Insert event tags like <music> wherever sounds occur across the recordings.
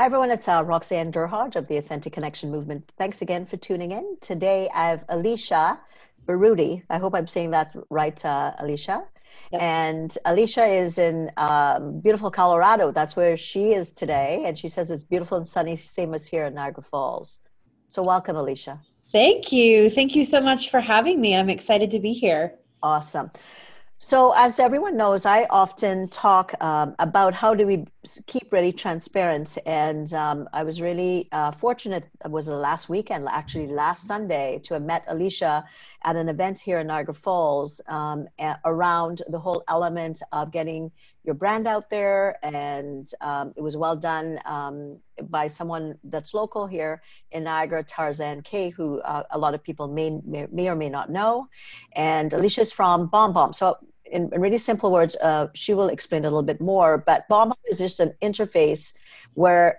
Hi, everyone. It's uh, Roxanne Derhodge of the Authentic Connection Movement. Thanks again for tuning in. Today, I have Alicia Berruti. I hope I'm saying that right, uh, Alicia. Yep. And Alicia is in um, beautiful Colorado. That's where she is today. And she says it's beautiful and sunny, same as here in Niagara Falls. So, welcome, Alicia. Thank you. Thank you so much for having me. I'm excited to be here. Awesome. So, as everyone knows, I often talk um, about how do we keep really transparent. And um, I was really uh, fortunate, it was last weekend, actually last Sunday, to have met Alicia at an event here in Niagara Falls um, around the whole element of getting your brand out there. And um, it was well done um, by someone that's local here in Niagara, Tarzan K, who uh, a lot of people may, may, may, or may not know. And Alicia's from Bomb Bomb. So in, in really simple words, uh, she will explain a little bit more. But Bomb is just an interface where,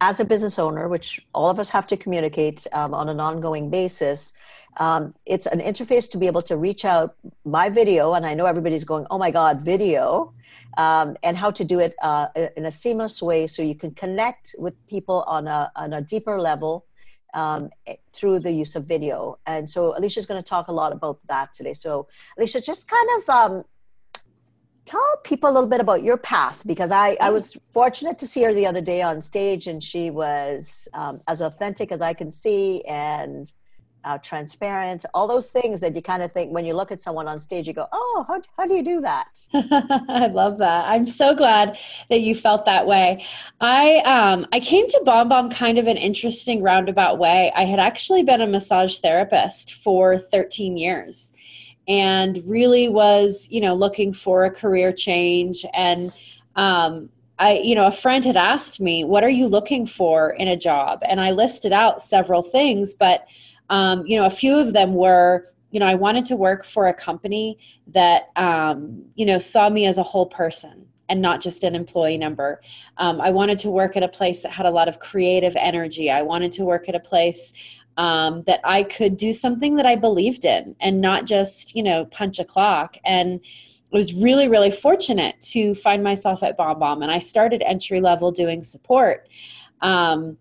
as a business owner, which all of us have to communicate um, on an ongoing basis, um, it's an interface to be able to reach out by video. And I know everybody's going, oh my God, video. Um, and how to do it uh, in a seamless way so you can connect with people on a, on a deeper level um, eh, through the use of video. And so Alicia's going to talk a lot about that today. So Alicia, just kind of um, tell people a little bit about your path because I, I was fortunate to see her the other day on stage and she was um, as authentic as I can see and uh, transparent, all those things that you kind of think when you look at someone on stage, you go, oh, how, how do you do that? <laughs> I love that. I'm so glad that you felt that way. I, um, I came to Bomb Bomb kind of an interesting roundabout way. I had actually been a massage therapist for 13 years and really was, you know, looking for a career change and, um, I, you know, a friend had asked me, "What are you looking for in a job?" And I listed out several things, but um, you know, a few of them were, you know, I wanted to work for a company that, um, you know, saw me as a whole person and not just an employee number. Um, I wanted to work at a place that had a lot of creative energy. I wanted to work at a place um, that I could do something that I believed in and not just, you know, punch a clock. And I was really, really fortunate to find myself at Bomb Bomb. And I started entry level doing support. Um,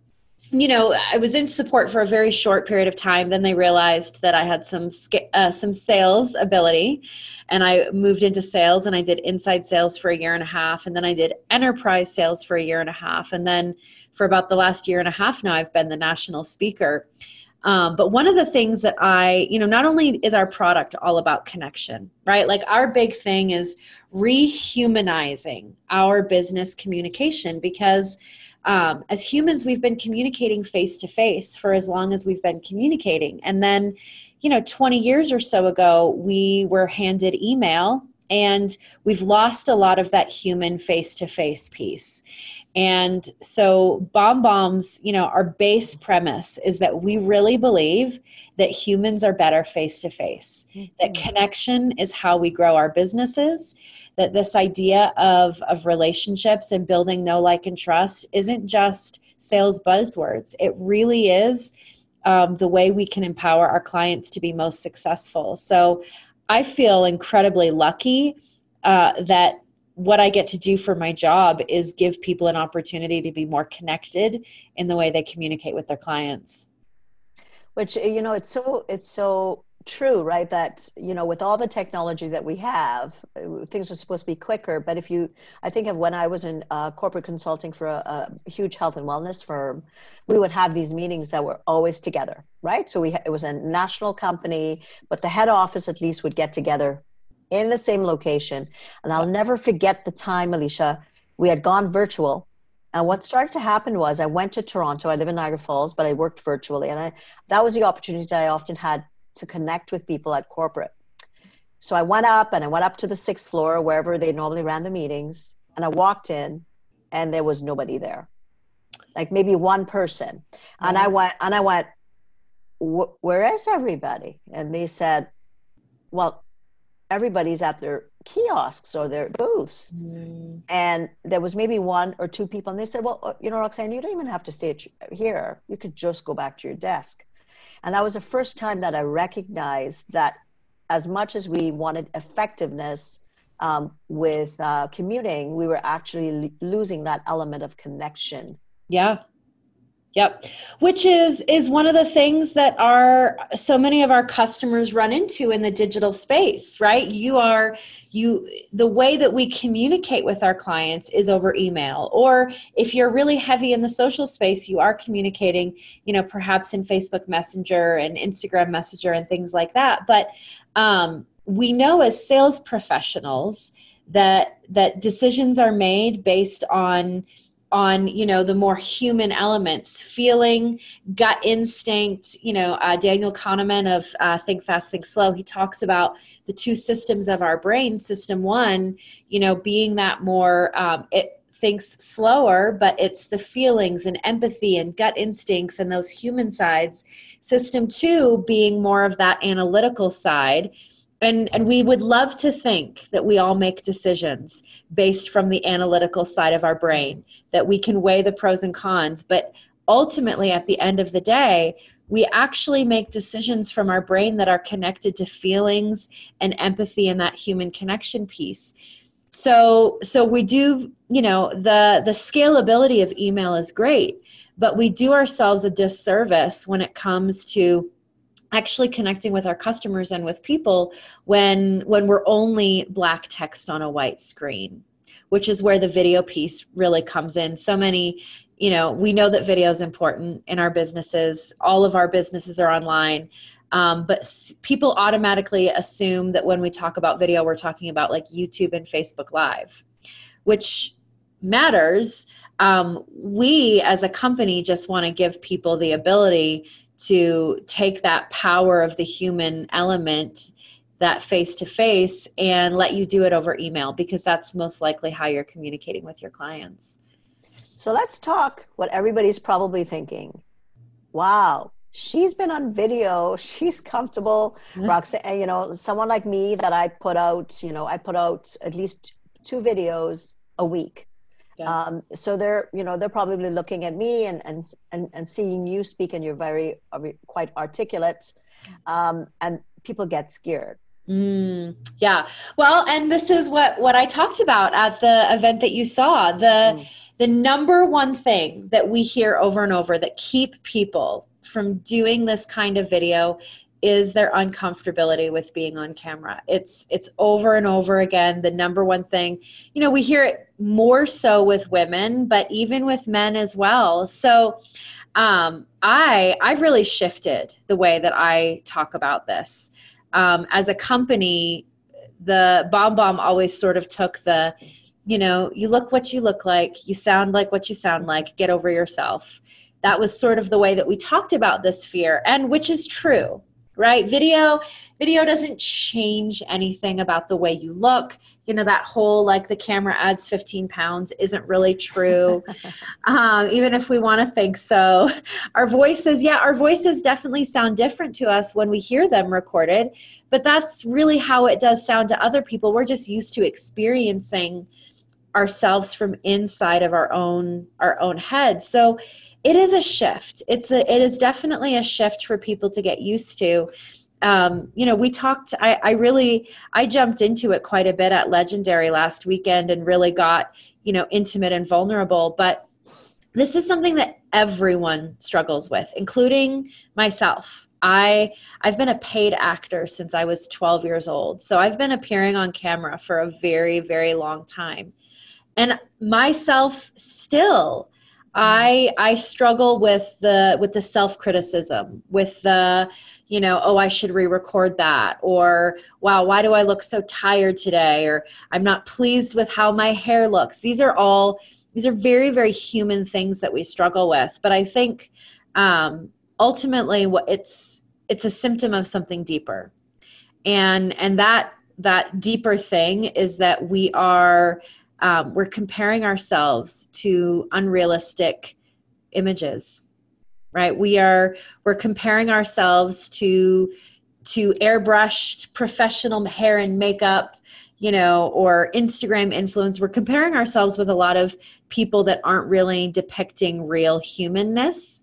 you know, I was in support for a very short period of time. Then they realized that I had some uh, some sales ability, and I moved into sales. And I did inside sales for a year and a half, and then I did enterprise sales for a year and a half, and then for about the last year and a half now, I've been the national speaker. Um, but one of the things that I, you know, not only is our product all about connection, right? Like our big thing is rehumanizing our business communication because um, as humans we've been communicating face to face for as long as we've been communicating. And then you know 20 years or so ago we were handed email and we've lost a lot of that human face to face piece and so Bomb Bomb's you know our base premise is that we really believe that humans are better face to face that connection is how we grow our businesses that this idea of of relationships and building know like and trust isn't just sales buzzwords. It really is um, the way we can empower our clients to be most successful. So i feel incredibly lucky uh, that what i get to do for my job is give people an opportunity to be more connected in the way they communicate with their clients which you know it's so it's so true, right? That, you know, with all the technology that we have, uh, things are supposed to be quicker. But if you, I think of when I was in uh, corporate consulting for a, a, huge health and wellness firm, we would have these meetings that were always together, right? So we, it was a national company, but the head office at least would get together in the same location. And I'll never forget the time, Alicia, we had gone virtual and what started to happen was I went to Toronto. I live in Niagara Falls, but I worked virtually, and I that was the opportunity I often had to connect with people at corporate. So I went up and I went up to the sixth floor, wherever they normally ran the meetings. And I walked in and there was nobody there. Like maybe one person. And I went, and I went, where is everybody? And they said, well, everybody's at their kiosks or their booths. Mm. And there was maybe one or two people, and they said, Well, you know, Roxanne, you don't even have to stay here. You could just go back to your desk. And that was the first time that I recognized that as much as we wanted effectiveness um, with uh, commuting, we were actually l- losing that element of connection. Yeah. Yep. Which is is one of the things that are so many of our customers run into in the digital space, right? You are you the way that we communicate with our clients is over email or if you're really heavy in the social space, you are communicating, you know, perhaps in Facebook Messenger and Instagram Messenger and things like that. But um, we know as sales professionals that that decisions are made based on on you know the more human elements feeling gut instinct you know uh, daniel kahneman of uh, think fast think slow he talks about the two systems of our brain system one you know being that more um, it thinks slower but it's the feelings and empathy and gut instincts and those human sides. System two being more of that analytical side and and we would love to think that we all make decisions based from the analytical side of our brain that we can weigh the pros and cons. But ultimately at the end of the day we actually make decisions from our brain that are connected to feelings and empathy and that human connection piece. So so we do you know the the scalability of email is great but we do ourselves a disservice when it comes to actually connecting with our customers and with people when when we're only black text on a white screen which is where the video piece really comes in. So many you know we know that video is important in our businesses. All of our businesses are online. Um, but s- people automatically assume that when we talk about video we're talking about like youtube and facebook live which matters. Um, we as a company just want to give people the ability to take that power of the human element that face to face and let you do it over email because that's most likely how you're communicating with your clients. So let's talk what everybody's probably thinking. Wow, she's been on video, <laughs> she's comfortable. Mm-hmm. Roxanne, you know, someone like me that I put out, you know, I put out at least two videos a week. Yeah. Um, so they're, you know, they're probably looking at me and, and, and, and seeing you speak and you're very, quite articulate. Um, and people get scared. Mm, yeah. Well, and this is what, what I talked about at the event that you saw. The, mm. the number one thing that we hear over and over that keep people from doing this kind of video is their uncomfortability with being on camera. It's it's over and over again the number one thing. You know, we hear it more so with women, but even with men as well. So um, I I've really shifted the way that I talk about this. Um, as a company, the BombBomb always sort of took the, you know, you look what you look like, you sound like what you sound like, get over yourself. That was sort of the way that we talked about this fear, and which is true right? Video video doesn't change anything about the way you look. You know that whole like the camera adds 15 pounds isn't really true. <laughs> Um, even if we want to think so. Our voices yeah our voices definitely sound different to us when we hear them recorded but that's really how it does sound to other people. We're just used to experiencing ourselves from inside of our own our own head. So it is a shift. It's a it is definitely a shift for people to get used to. Um, you know we talked I, I really i jumped into it quite a bit at legendary last weekend and really got you know intimate and vulnerable but this is something that everyone struggles with including myself. I i've been a paid actor since i was 12 years old so i've been appearing on camera for a very very long time. And myself still I I struggle with the with the self criticism, with the you know, oh, I should re-record that, or wow, why do I look so tired today, or I'm not pleased with how my hair looks. These are all these are very very human things that we struggle with, but I think um, ultimately what it's it's a symptom of something deeper, and and that that deeper thing is that we are um, we're comparing ourselves to unrealistic images right? We are we're comparing ourselves to to airbrushed professional hair and makeup you know or instagram influence. We're comparing ourselves with a lot of people that aren't really depicting real humanness.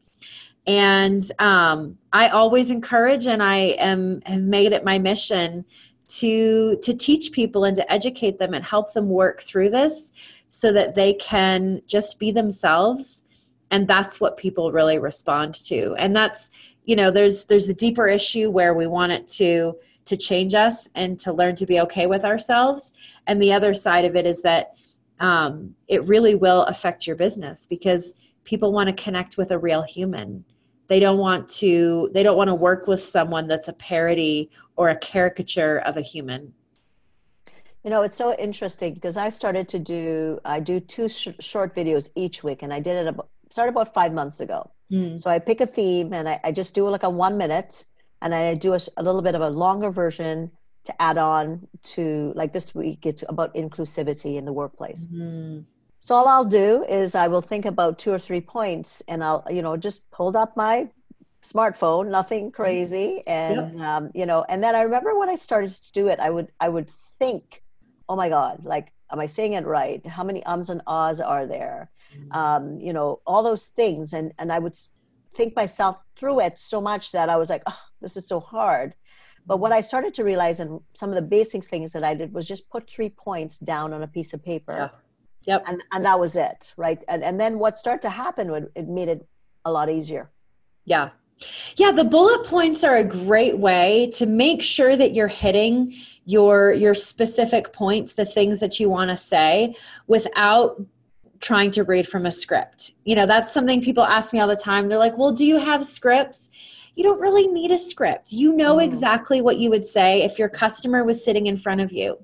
And um, i always encourage and i am have made it my mission to to teach people and to educate them and help them work through this so that they can just be themselves. And that's what people really respond to. And that's you know there's there's a deeper issue where we want it to to change us and to learn to be okay with ourselves. And the other side of it is that um, it really will affect your business because people want to connect with a real human they don't want to they don't want to work with someone that's a parody or a caricature of a human you know it's so interesting because i started to do i do two sh- short videos each week and i did it about started about five months ago mm. so i pick a theme and I, I, just do like a one minute and i do a, a, little bit of a longer version to add on to like this week it's about inclusivity in the workplace mm. So all I'll do is I will think about two or three points, and I'll you know just hold up my smartphone, nothing mm-hmm. crazy, and yep. um, you know. And then I remember when I started to do it, I would I would think, oh my god, like am I saying it right? How many ums and ahs are there? Mm-hmm. Um, you know, all those things, and and I would think myself through it so much that I was like, oh, this is so hard. But what mm-hmm. I started to realize, and some of the basic things that I did was just put three points down on a piece of paper. Yeah Yep. And and that was it, right? And and then what started to happen would it made it a lot easier. Yeah. Yeah, the bullet points are a great way to make sure that you're hitting your your specific points, the things that you want to say without trying to read from a script. You know, that's something people ask me all the time. They're like, "Well, do you have scripts?" You don't really need a script. You know mm. exactly what you would say if your customer was sitting in front of you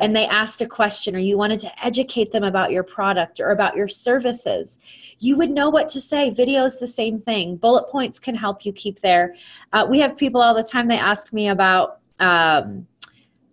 and they asked a question or you wanted to educate them about your product or about your services. You would know what to say. Video is the same thing. Bullet points can help you keep there. Uh, we have people all the time, they ask me about. Um,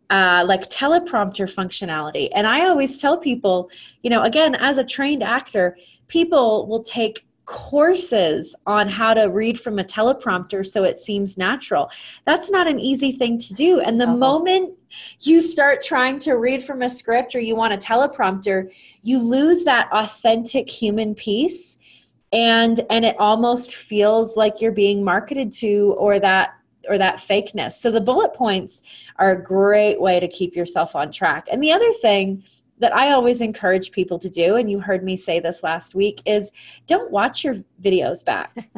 uh, like teleprompter functionality. And I always tell people, you know, again, as a trained actor, people will take courses on how to read from a teleprompter so it seems natural. That's not an easy thing to do. And the uh-huh. moment you start trying to read from a script or you want a teleprompter, you lose that authentic human piece and and it almost feels like you're being marketed to or that or that fakeness. So the bullet points are a great way to keep yourself on track. And the other thing that I always encourage people to do, and you heard me say this last week, is don't watch your videos back.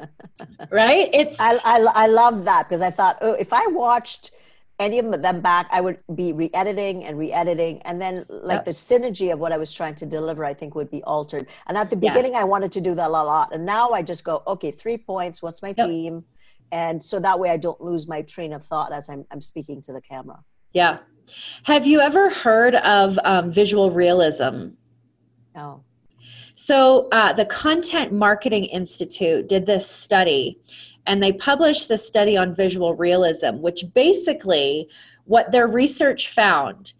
<laughs> right? It's I, I, I love that because I thought, oh, if I watched any of them back, I would be re-editing and re-editing, and then like yep. the synergy of what I was trying to deliver, I think would be altered. And at the beginning, yes. I wanted to do that a lot, and now I just go, okay, three points. What's my yep. theme? And so that way, I don't lose my train of thought as I'm I'm speaking to the camera. Yeah, have you ever heard of um, visual realism? No. So, uh, the Content Marketing Institute did this study, and they published the study on visual realism, which basically what their research found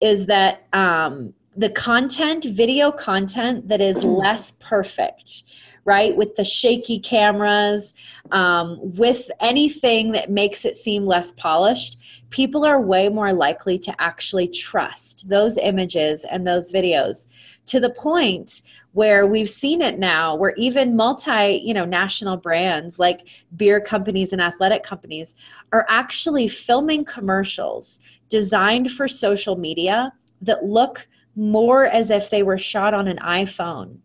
is that um, the content, video content that is <clears throat> less perfect, right? With the shaky cameras, um, with anything that makes it seem less polished, people are way more likely to actually trust those images and those videos to the point where we've seen it now where even multi you know national brands like beer companies and athletic companies are actually filming commercials designed for social media that look more as if they were shot on an iphone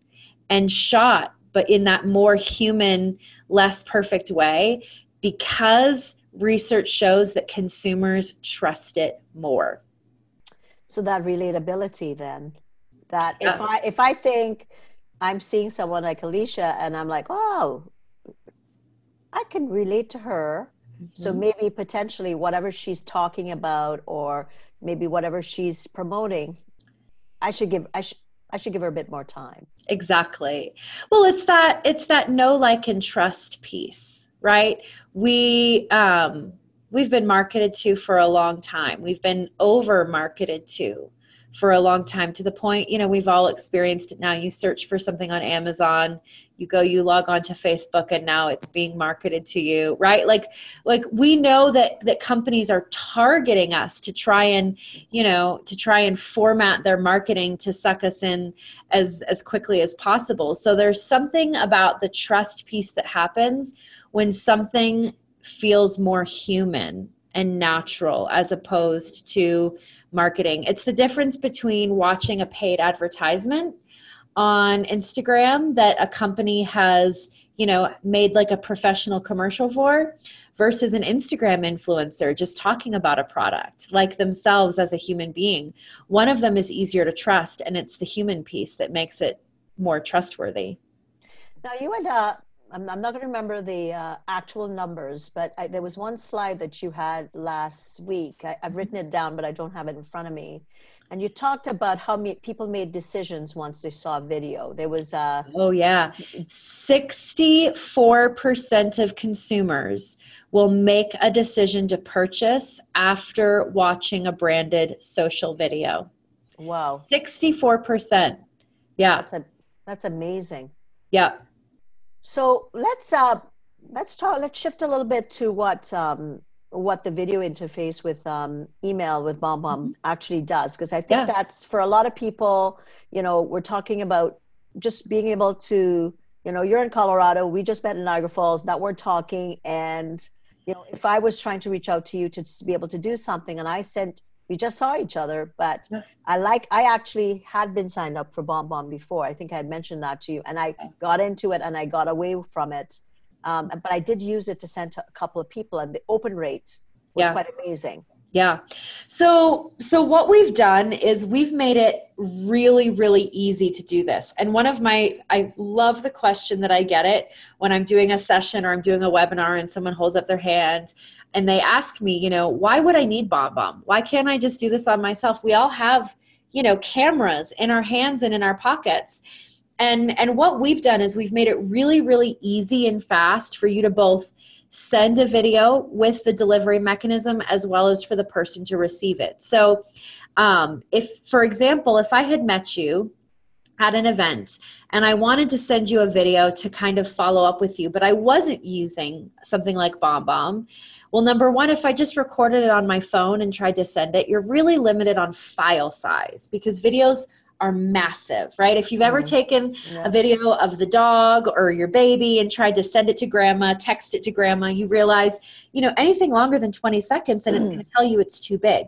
and shot but in that more human, less perfect way because research shows that consumers trust it more. So that relatability then that if I if I think I'm seeing someone like Alicia and I'm like, oh, I can relate to her. Mm-hmm. So maybe potentially whatever she's talking about or maybe whatever she's promoting, I should give I should I should give her a bit more time. Exactly. Well, it's that it's that know like and trust piece, right? We um we've been marketed to for a long time. We've been over marketed to for a long time to the point, you know, we've all experienced it now. You search for something on Amazon, you go, you log on to Facebook and now it's being marketed to you, right? Like like we know that that companies are targeting us to try and, you know, to try and format their marketing to suck us in as as quickly as possible. So there's something about the trust piece that happens when something feels more human and natural as opposed to marketing. It's the difference between watching a paid advertisement on Instagram that a company has, you know, made like a professional commercial for versus an Instagram influencer just talking about a product like themselves as a human being. One of them is easier to trust and it's the human piece that makes it more trustworthy. Now you had uh, I'm, I'm not going to remember the uh, actual numbers, but I, there was one slide that you had last week. I, have written it down, but I don't have it in front of me. And you talked about how many people made decisions once they saw a video. There was uh, oh yeah, sixty-four percent of consumers will make a decision to purchase after watching a branded social video. Wow, sixty-four percent. Yeah, that's a, that's amazing. Yeah. So let's uh, let's talk. Let's shift a little bit to what um, what the video interface with um, email with BombBomb mm-hmm. actually does, because I think yeah. that's for a lot of people. You know, we're talking about just being able to. You know, you're in Colorado. We just met in Niagara Falls. Now we're talking, and you know, if I was trying to reach out to you to, to be able to do something, and I sent we just saw each other but yeah. i like i actually had been signed up for BombBomb before i think i had mentioned that to you and i got into it and i got away from it um, but i did use it to send to a couple of people and the open rate was yeah. quite amazing yeah. So so what we've done is we've made it really really easy to do this. And one of my I love the question that I get it when I'm doing a session or I'm doing a webinar and someone holds up their hand and they ask me, you know, why would I need BombBomb? Why can't I just do this on myself? We all have, you know, cameras in our hands and in our pockets. And and what we've done is we've made it really really easy and fast for you to both send a video with the delivery mechanism as well as for the person to receive it. So, um, if, for example, if I had met you at an event and I wanted to send you a video to kind of follow up with you, but I wasn't using something like BombBomb. Well, number one, if I just recorded it on my phone and tried to send it, you're really limited on file size because videos are massive, right? If you've ever mm-hmm. taken yeah. a video of the dog or your baby and tried to send it to grandma, text it to grandma, you realize, you know, anything longer than 20 seconds and mm. it's going to tell you it's too big.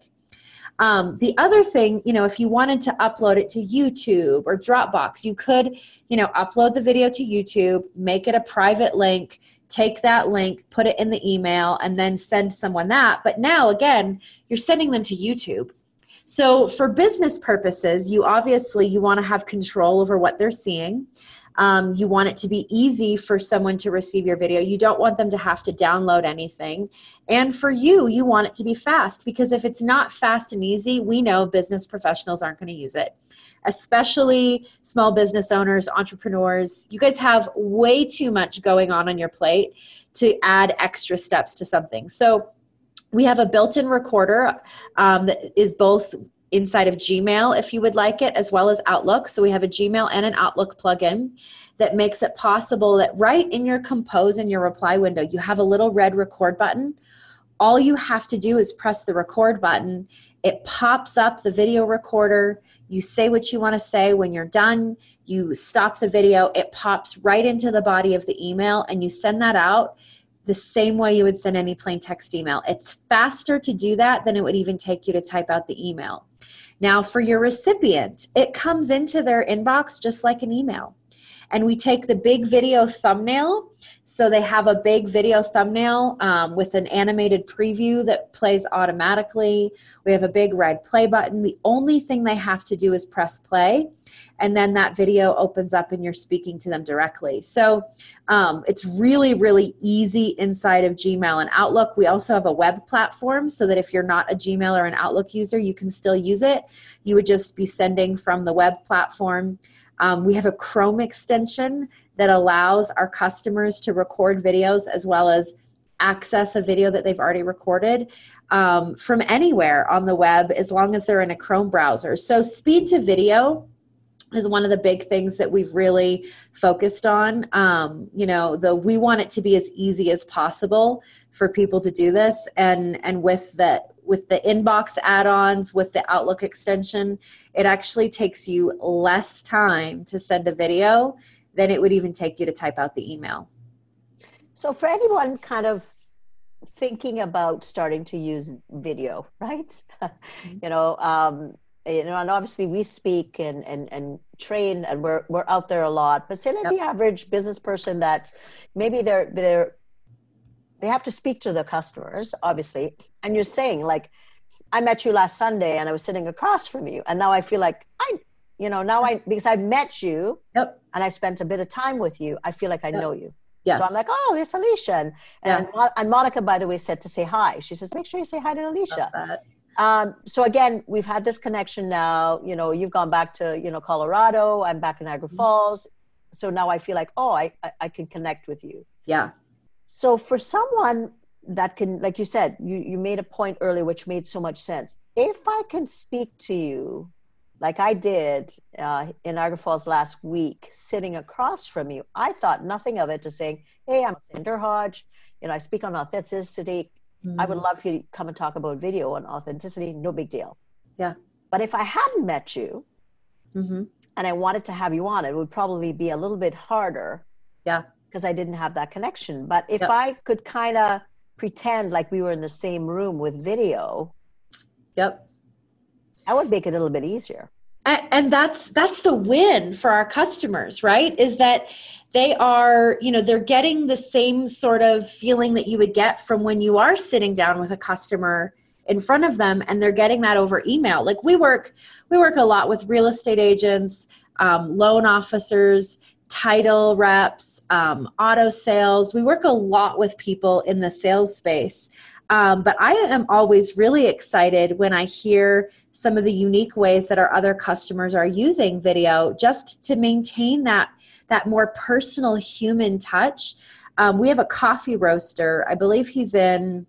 Um, the other thing, you know, if you wanted to upload it to YouTube or Dropbox, you could, you know, upload the video to YouTube, make it a private link, take that link, put it in the email, and then send someone that. But now, again, you're sending them to YouTube so for business purposes, you obviously you want to have control over what they're seeing. Um, you want it to be easy for someone to receive your video. You don't want them to have to download anything. And for you, you want it to be fast because if it's not fast and easy, we know business professionals aren't going to use it, especially small business owners, entrepreneurs. You guys have way too much going on on your plate to add extra steps to something. So we have a built-in recorder um, that is both inside of Gmail if you would like it, as well as Outlook. So we have a Gmail and an Outlook plugin that makes it possible that right in your compose and your reply window, you have a little red record button. All you have to do is press the record button. It pops up the video recorder. You say what you want to say. When you're done, you stop the video. It pops right into the body of the email and you send that out the same way you would send any plain text email. It's faster to do that than it would even take you to type out the email. Now, for your recipient, it comes into their inbox just like an email and we take the big video thumbnail. So they have a big video thumbnail um, with an animated preview that plays automatically. We have a big red play button. The only thing they have to do is press play, and then that video opens up and you're speaking to them directly. So um, it's really, really easy inside of Gmail and Outlook. We also have a web platform so that if you're not a Gmail or an Outlook user, you can still use it. You would just be sending from the web platform. Um, we have a Chrome extension that allows our customers to record videos as well as access a video that they've already recorded um, from anywhere on the web as long as they're in a Chrome browser. So, speed to video is one of the big things that we've really focused on. Um, you know, the we want it to be as easy as possible for people to do this, and and with the with the inbox add-ons with the Outlook extension, it actually takes you less time to send a video than it would even take you to type out the email. So, for anyone kind of thinking about starting to use video, <laughs> right? Mm-hmm. you know, um, you know, and obviously we speak and and and train, and we're we're out there a lot. But say like yep. the average business person that maybe they're they're they have to speak to the customers, obviously, and you're saying like, I met you last Sunday, and I was sitting across from you, and now I feel like I, you know, now I because I met you, yep. and I spent a bit of time with you, I feel like I yep. know you. Yes. So I'm like, oh, it's Alicia. And, and, yeah. and, Monica, by the way, said to say hi. She says, make sure you say hi to Alicia. Um, so again, we've had this connection now. You know, you've gone back to you know Colorado. I'm back in Niagara mm-hmm. Falls. So now I feel like, oh, I, I, I can connect with you. Yeah. So for someone that can, like you said, you you made a point earlier which made so much sense. If I can speak to you, like I did uh, in Niagara Falls last week, sitting across from you, I thought nothing of it to saying, "Hey, I'm Cinder Hodge. You know, I speak on authenticity. Mm-hmm. I would mm-hmm. love you to come and talk about video and authenticity. No big deal. Yeah. But if I hadn't met you mm-hmm. and I wanted to have you on, it would probably be a little bit harder. Yeah. Because I didn't have that connection. But if yep. I could kind of pretend like we were in the same room with video. Yep. That would make it a little bit easier and that's that's the win for our customers right is that they are you know they're getting the same sort of feeling that you would get from when you are sitting down with a customer in front of them and they're getting that over email like we work we work a lot with real estate agents um, loan officers title reps um, auto sales we work a lot with people in the sales space um, but I am always really excited when I hear some of the unique ways that our other customers are using video just to maintain that that more personal human touch. Um, we have a coffee roaster. I believe he's in.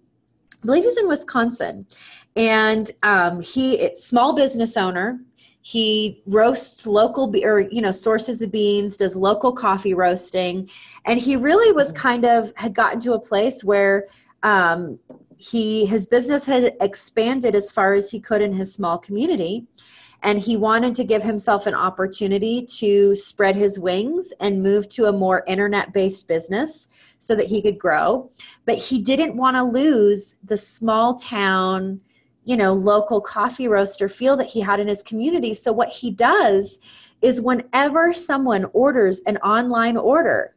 I believe he's in Wisconsin, and um, he small business owner. He roasts local or you know sources the beans, does local coffee roasting, and he really was kind of had gotten to a place where um, he his business had expanded as far as he could in his small community. And he wanted to give himself an opportunity to spread his wings and move to a more internet based business so that he could grow. But he didn't want to lose the small town you know local coffee roaster feel that he had in his community so what he does is whenever someone orders an online order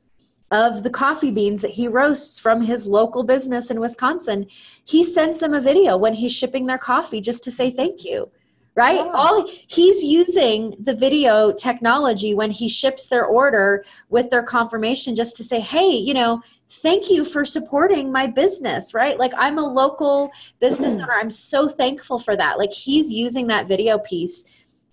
of the coffee beans that he roasts from his local business in Wisconsin, he sends them a video when he's shipping their coffee just to say thank you. Right? All he's using the video technology when he ships their order with their confirmation just to say, "Hey, you know, thank you for supporting my business." Right? Like I'm a local business mm-hmm. owner. I'm so thankful for that. Like he's using that video piece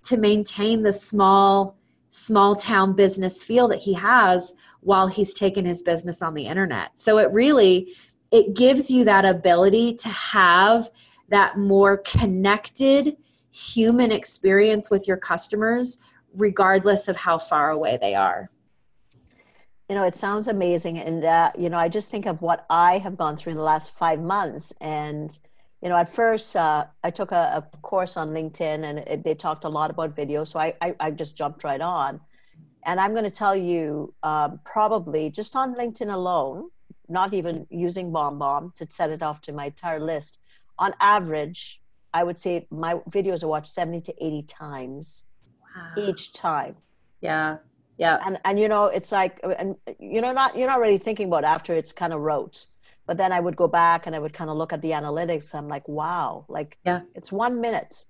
to maintain the small small town business feel that he has while he's taken his business on the internet so it really it gives you that ability to have that more connected human experience with your customers regardless of how far away they are you know it sounds amazing and uh, you know i just think of what i have gone through in the last five months and you know, at first uh, I took a, a, course on LinkedIn and it, they talked a lot about video. So I, I, I just jumped right on. And I'm going to tell you um, probably just on LinkedIn alone, not even using BombBomb to set it off to my entire list, on average, I would say my videos are watched 70 to 80 times wow. each time. Yeah. Yeah. And, and, you know, it's like, and you know, not, you're not really thinking about after it's kind of rote but then i would go back and i would kind of look at the analytics i'm like wow like yeah it's one minute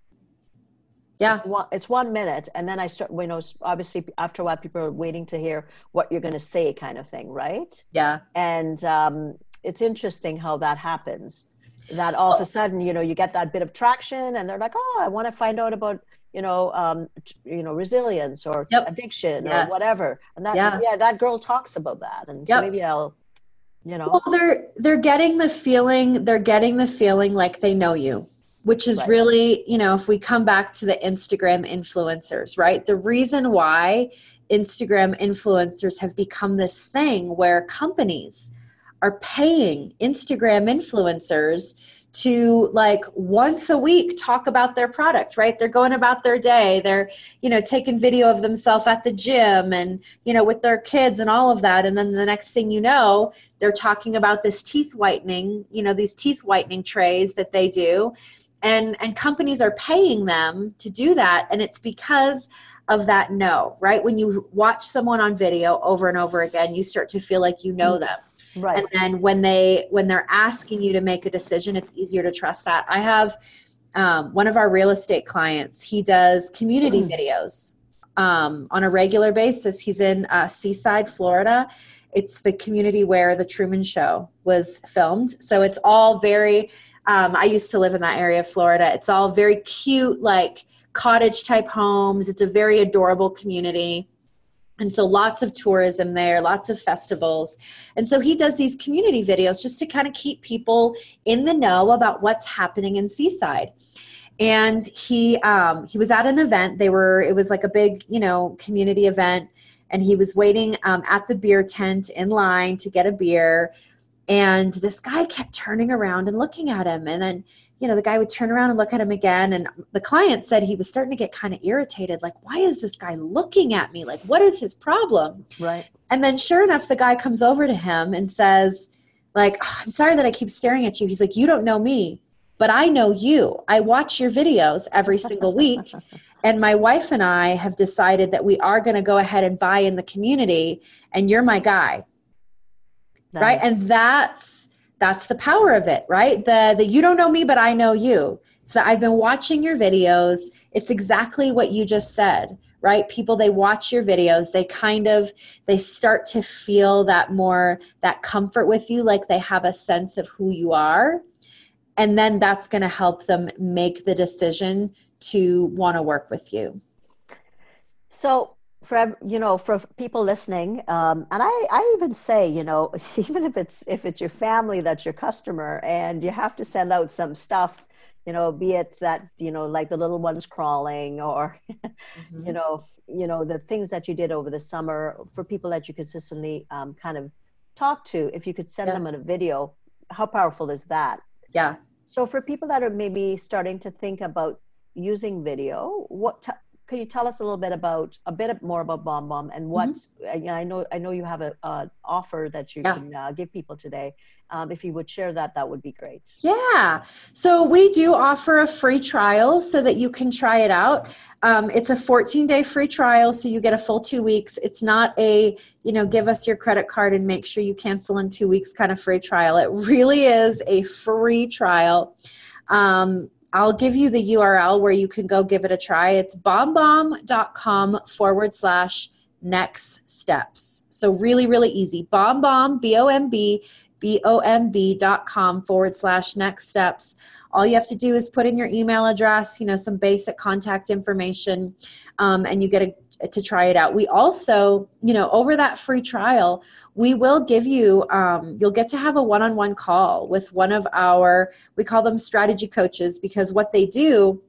yeah it's one, it's one minute and then i start you know obviously after a while people are waiting to hear what you're going to say kind of thing right yeah and um, it's interesting how that happens that all of a sudden you know you get that bit of traction and they're like oh i want to find out about you know um you know resilience or yep. addiction yes. or whatever and that yeah. yeah that girl talks about that and yep. so maybe i'll you know well they're they're getting the feeling they're getting the feeling like they know you which is right. really you know if we come back to the instagram influencers right the reason why instagram influencers have become this thing where companies are paying instagram influencers to like once a week talk about their product right? They're going about their day. They're you know taking video of themselves at the gym and you know with their kids and all of that. And then the next thing you know they're talking about this teeth whitening you know these teeth whitening trays that they do. And and companies are paying them to do that. And it's because of that no right? When you watch someone on video over and over again you start to feel like you know mm. them Right. And then when they when they're asking you to make a decision, it's easier to trust that. I have um, one of our real estate clients. He does community mm. videos um, on a regular basis. He's in uh, Seaside, Florida. It's the community where the Truman Show was filmed. So it's all very. Um, I used to live in that area of Florida. It's all very cute, like cottage type homes. It's a very adorable community and so lots of tourism there lots of festivals. And so he does these community videos just to kind of keep people in the know about what's happening in seaside. And he um, he was at an event. They were it was like a big you know community event. And he was waiting um, at the beer tent in line to get a beer and this guy kept turning around and looking at him and then you know, the guy would turn around and look at him again. And the client said he was starting to get kind of irritated. Like, why is this guy looking at me? Like, what is his problem? Right. And then sure enough, the guy comes over to him and says, like, oh, I'm sorry that I keep staring at you. He's like, you don't know me, but I know you. I watch your videos every single week. <laughs> and my wife and I have decided that we are going to go ahead and buy in the community and you're my guy. Nice. Right. And that's, that's the power of it right? The the you don't know me but i know you. So i've been watching your videos. It's exactly what you just said right? People they watch your videos. They kind of they start to feel that more that comfort with you like they have a sense of who you are. And then that's going to help them make the decision to want to work with you. So for you know for people listening um, and I, I even say you know <laughs> even if it's if it's your family that's your customer and you have to send out some stuff you know be it that you know like the little ones crawling or <laughs> mm-hmm. you know you know the things that you did over the summer for people that you consistently um, kind of talk to if you could send yeah. them a video how powerful is that yeah so for people that are maybe starting to think about using video what t- can you tell us a little bit about a bit more about BombBomb and what mm-hmm. I know I know you have a, offer that you yeah. can uh, give people today. Um, if you would share that, that would be great. Yeah. So we do offer a free trial so that you can try it out. Um, it's a 14 day free trial, so you get a full two weeks. It's not a, you know, give us your credit card and make sure you cancel in two weeks kind of free trial. It really is a free trial. Um, I'll give you the URL where you can go give it a try. It's bombbomb.com forward slash next steps. So really, really easy. Bombbomb, B O M B, B O M B dot com forward slash next steps. All you have to do is put in your email address, you know, some basic contact information, um, and you get a to try it out. We also, you know, over that free trial, we will give you, um, you'll get to have a one on one call with one of our, we call them strategy coaches because what they do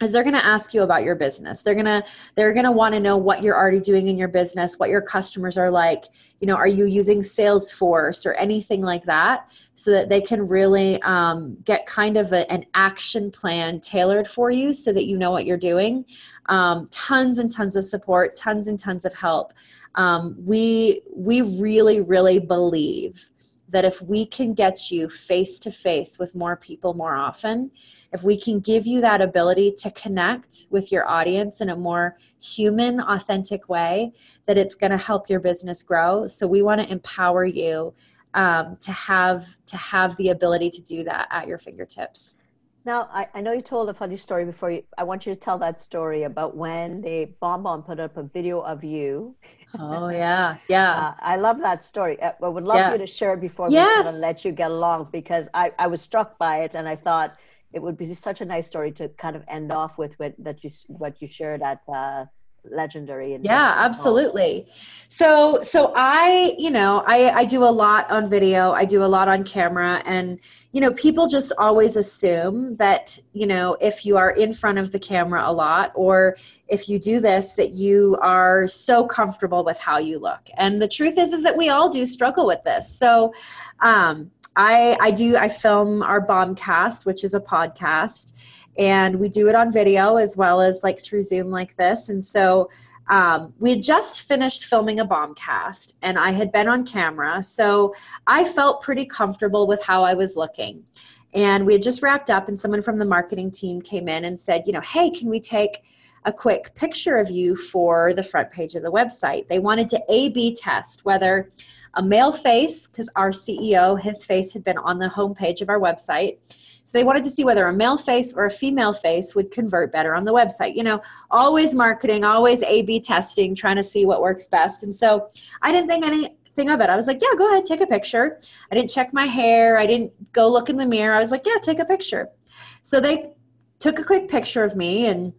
is they're going to ask you about your business. They're going to they're going to want to know what you're already doing in your business what your customers are like. You know are you using salesforce or anything like that? So that they can really um, get kind of a, an action plan tailored for you so that you know what you're doing. Um, tons and tons of support tons and tons of help. Um, we we really really believe that if we can get you face to face with more people more often, if we can give you that ability to connect with your audience in a more human, authentic way, that it's going to help your business grow. So we want to empower you um, to have to have the ability to do that at your fingertips. Now, I, I know you told a funny story before. You, I want you to tell that story about when the bomb put up a video of you. Oh yeah, yeah. Uh, I love that story. Uh, I would love yeah. you to share it before yes. we let you get along because I, I was struck by it and I thought it would be such a nice story to kind of end off with what that you what you shared at uh, legendary. yeah, absolutely. So, so I, you know, I, I do a lot on video. I do a lot on camera, and you know, people just always assume that you know, if you are in front of the camera a lot, or if you do this, that you are so comfortable with how you look. And the truth is, is that we all do struggle with this. So, um, I, I do. I film our bombcast, which is a podcast and we do it on video as well as like through Zoom like this. And so um, we had just finished filming a bombcast and I had been on camera. So I felt pretty comfortable with how I was looking. And we had just wrapped up, and someone from the marketing team came in and said, you know, hey, can we take a quick picture of you for the front page of the website? They wanted to A B test whether a male face, because our CEO, his face had been on the homepage of our website so they wanted to see whether a male face or a female face would convert better on the website. You know, always marketing, always A B testing, trying to see what works best. And so I didn't think anything of it. I was like, yeah, go ahead, take a picture. I didn't check my hair. I didn't go look in the mirror. I was like, yeah, take a picture. So they took a quick picture of me and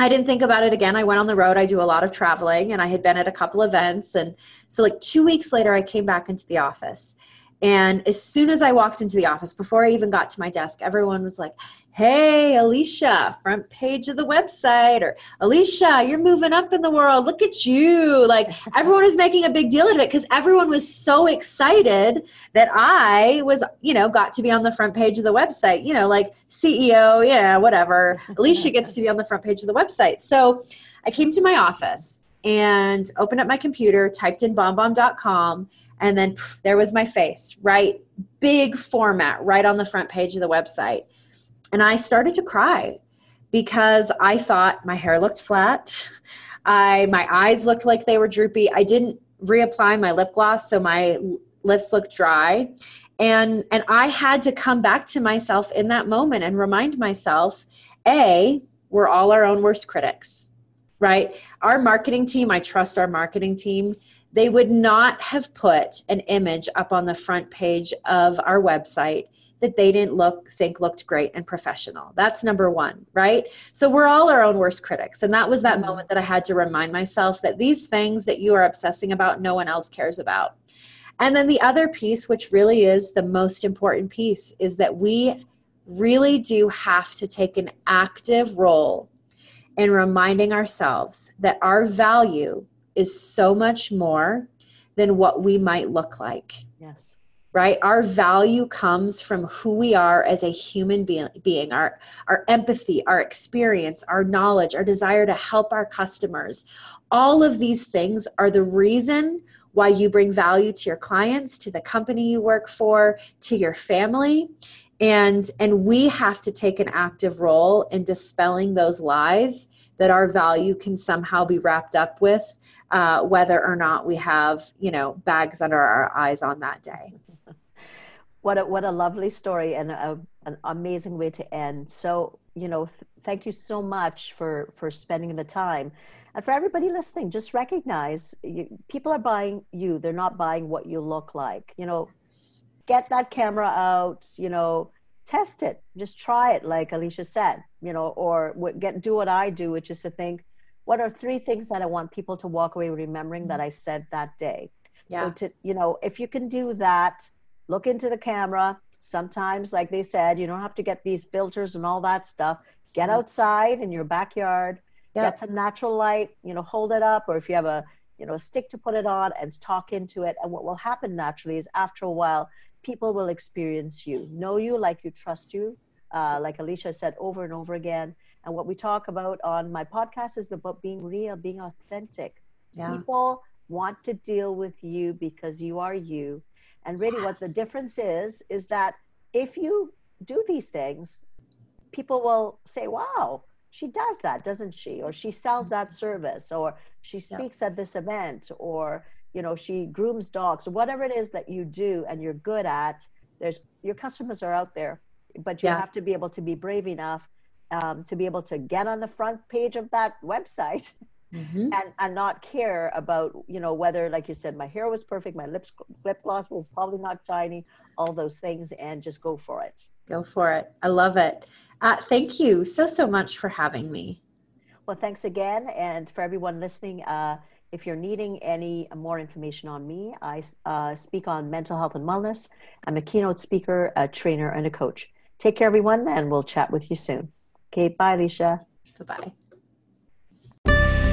I didn't think about it again. I went on the road. I do a lot of traveling and I had been at a couple events. And so, like, two weeks later, I came back into the office and as soon as I walked into the office, before I even got to my desk, everyone was like, Hey, Alicia, front page of the website, or Alicia, you're moving up in the world. Look at you. Like <laughs> everyone was making a big deal of it because everyone was so excited that I was, you know, got to be on the front page of the website, you know, like CEO, yeah, whatever. Alicia gets to be on the front page of the website. So I came to my office and opened up my computer, typed in bombbomb.com, and then pff, there was my face, right? Big format, right on the front page of the website. And I started to cry because I thought my hair looked flat. I my eyes looked like they were droopy. I didn't reapply my lip gloss, so my lips looked dry. And and I had to come back to myself in that moment and remind myself, A, we're all our own worst critics right? Our marketing team, I trust our marketing team. They would not have put an image up on the front page of our website that they didn't look think looked great and professional. That's number 1, right? So we're all our own worst critics. And that was that mm-hmm. moment that I had to remind myself that these things that you are obsessing about no one else cares about. And then the other piece which really is the most important piece is that we really do have to take an active role and reminding ourselves that our value is so much more than what we might look like. Yes. Right? Our value comes from who we are as a human being, our, our empathy, our experience, our knowledge, our desire to help our customers. All of these things are the reason why you bring value to your clients, to the company you work for, to your family and and we have to take an active role in dispelling those lies that our value can somehow be wrapped up with uh, whether or not we have you know bags under our eyes on that day. <laughs> What a what a lovely story and a, an amazing way to end. So you know th- thank you so much for for spending the time. And for everybody listening just recognize you, people are buying you. They're not buying what you look like. You know get that camera out, you know, test it, just try it, like Alicia said, you know, or get do what I do, which is to think, what are three things that I want people to walk away remembering that I said that day? Yeah. So to you know, if you can do that, look into the camera. Sometimes, like they said, you don't have to get these filters and all that stuff. Get mm-hmm. outside in your backyard, yep. get some natural light, you know, hold it up, or if you have a you know a stick to put it on and talk into it. And what will happen naturally is after a while, people will experience you, know you like you, trust you, uh, like Alicia said over and over again. And what we talk about on my podcast is about being real, being authentic. Yeah. People want to deal with you because you are you. And really, yes. what the difference is, is that if you do these things, people will say, wow, she does that, doesn't she? Or she sells that service, or she speaks yeah. at this event, or you know she grooms dogs whatever it is that you do and you're good at there's your customers are out there but you yeah. have to be able to be brave enough um, to be able to get on the front page of that website mm-hmm. and and not care about you know whether like you said my hair was perfect my lips lip gloss was probably not shiny all those things and just go for it go for it i love it uh, thank you so so much for having me Well, thanks again. And for everyone listening, uh, if you're needing any more information on me, I uh, speak on mental health and wellness. I'm a keynote speaker, a trainer, and a coach. Take care, everyone, and we'll chat with you soon. Okay, bye, Alicia. Bye bye.